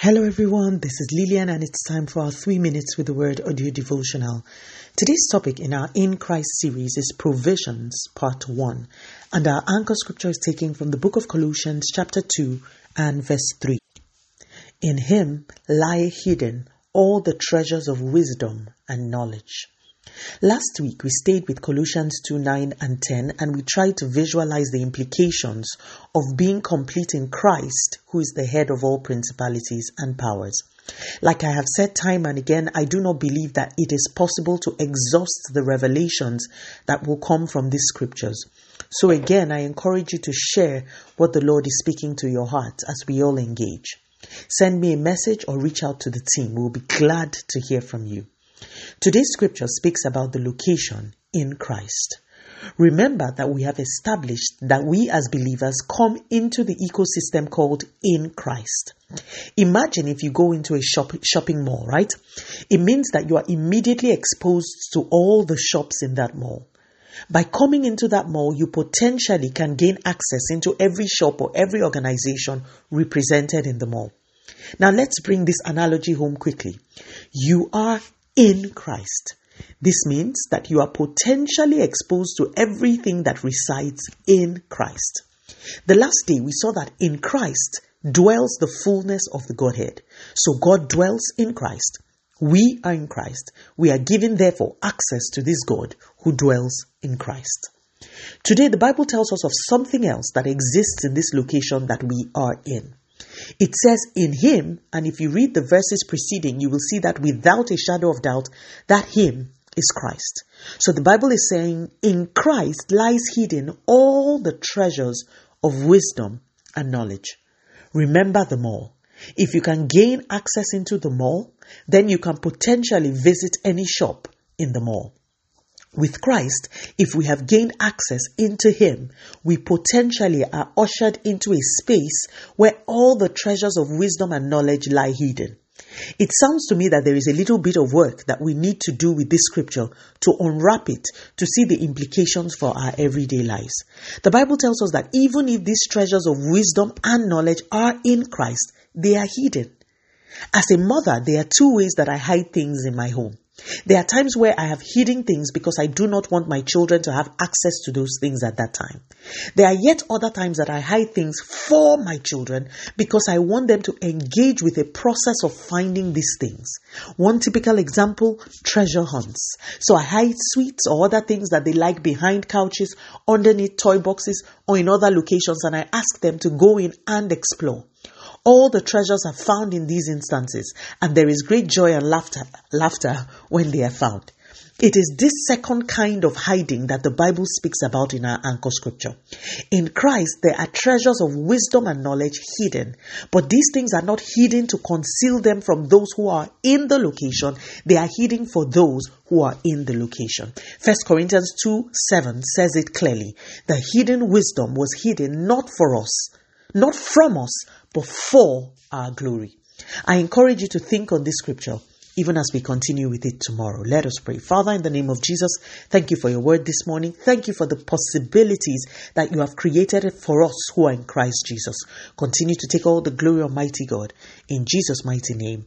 Hello, everyone. This is Lillian, and it's time for our three minutes with the word audio devotional. Today's topic in our In Christ series is Provisions, Part 1, and our anchor scripture is taken from the book of Colossians, chapter 2, and verse 3. In him lie hidden all the treasures of wisdom and knowledge. Last week we stayed with Colossians 2 9 and 10 and we tried to visualize the implications of being complete in Christ, who is the head of all principalities and powers. Like I have said time and again, I do not believe that it is possible to exhaust the revelations that will come from these scriptures. So again, I encourage you to share what the Lord is speaking to your heart as we all engage. Send me a message or reach out to the team. We'll be glad to hear from you. Today's scripture speaks about the location in Christ. Remember that we have established that we as believers come into the ecosystem called in Christ. Imagine if you go into a shop, shopping mall, right? It means that you are immediately exposed to all the shops in that mall. By coming into that mall, you potentially can gain access into every shop or every organization represented in the mall. Now let's bring this analogy home quickly. You are in Christ. This means that you are potentially exposed to everything that resides in Christ. The last day we saw that in Christ dwells the fullness of the Godhead. So God dwells in Christ. We are in Christ. We are given therefore access to this God who dwells in Christ. Today the Bible tells us of something else that exists in this location that we are in. It says in him, and if you read the verses preceding, you will see that without a shadow of doubt, that him is Christ. So the Bible is saying, in Christ lies hidden all the treasures of wisdom and knowledge. Remember them all. If you can gain access into the mall, then you can potentially visit any shop in the mall. With Christ, if we have gained access into Him, we potentially are ushered into a space where all the treasures of wisdom and knowledge lie hidden. It sounds to me that there is a little bit of work that we need to do with this scripture to unwrap it, to see the implications for our everyday lives. The Bible tells us that even if these treasures of wisdom and knowledge are in Christ, they are hidden. As a mother, there are two ways that I hide things in my home. There are times where I have hidden things because I do not want my children to have access to those things at that time. There are yet other times that I hide things for my children because I want them to engage with a process of finding these things. One typical example, treasure hunts. So I hide sweets or other things that they like behind couches, underneath toy boxes, or in other locations and I ask them to go in and explore. All the treasures are found in these instances, and there is great joy and laughter, laughter when they are found. It is this second kind of hiding that the Bible speaks about in our anchor scripture. In Christ, there are treasures of wisdom and knowledge hidden, but these things are not hidden to conceal them from those who are in the location. They are hidden for those who are in the location. First Corinthians 2 7 says it clearly. The hidden wisdom was hidden not for us, not from us, but for our glory. I encourage you to think on this scripture even as we continue with it tomorrow. Let us pray. Father, in the name of Jesus, thank you for your word this morning. Thank you for the possibilities that you have created for us who are in Christ Jesus. Continue to take all the glory, Almighty God. In Jesus' mighty name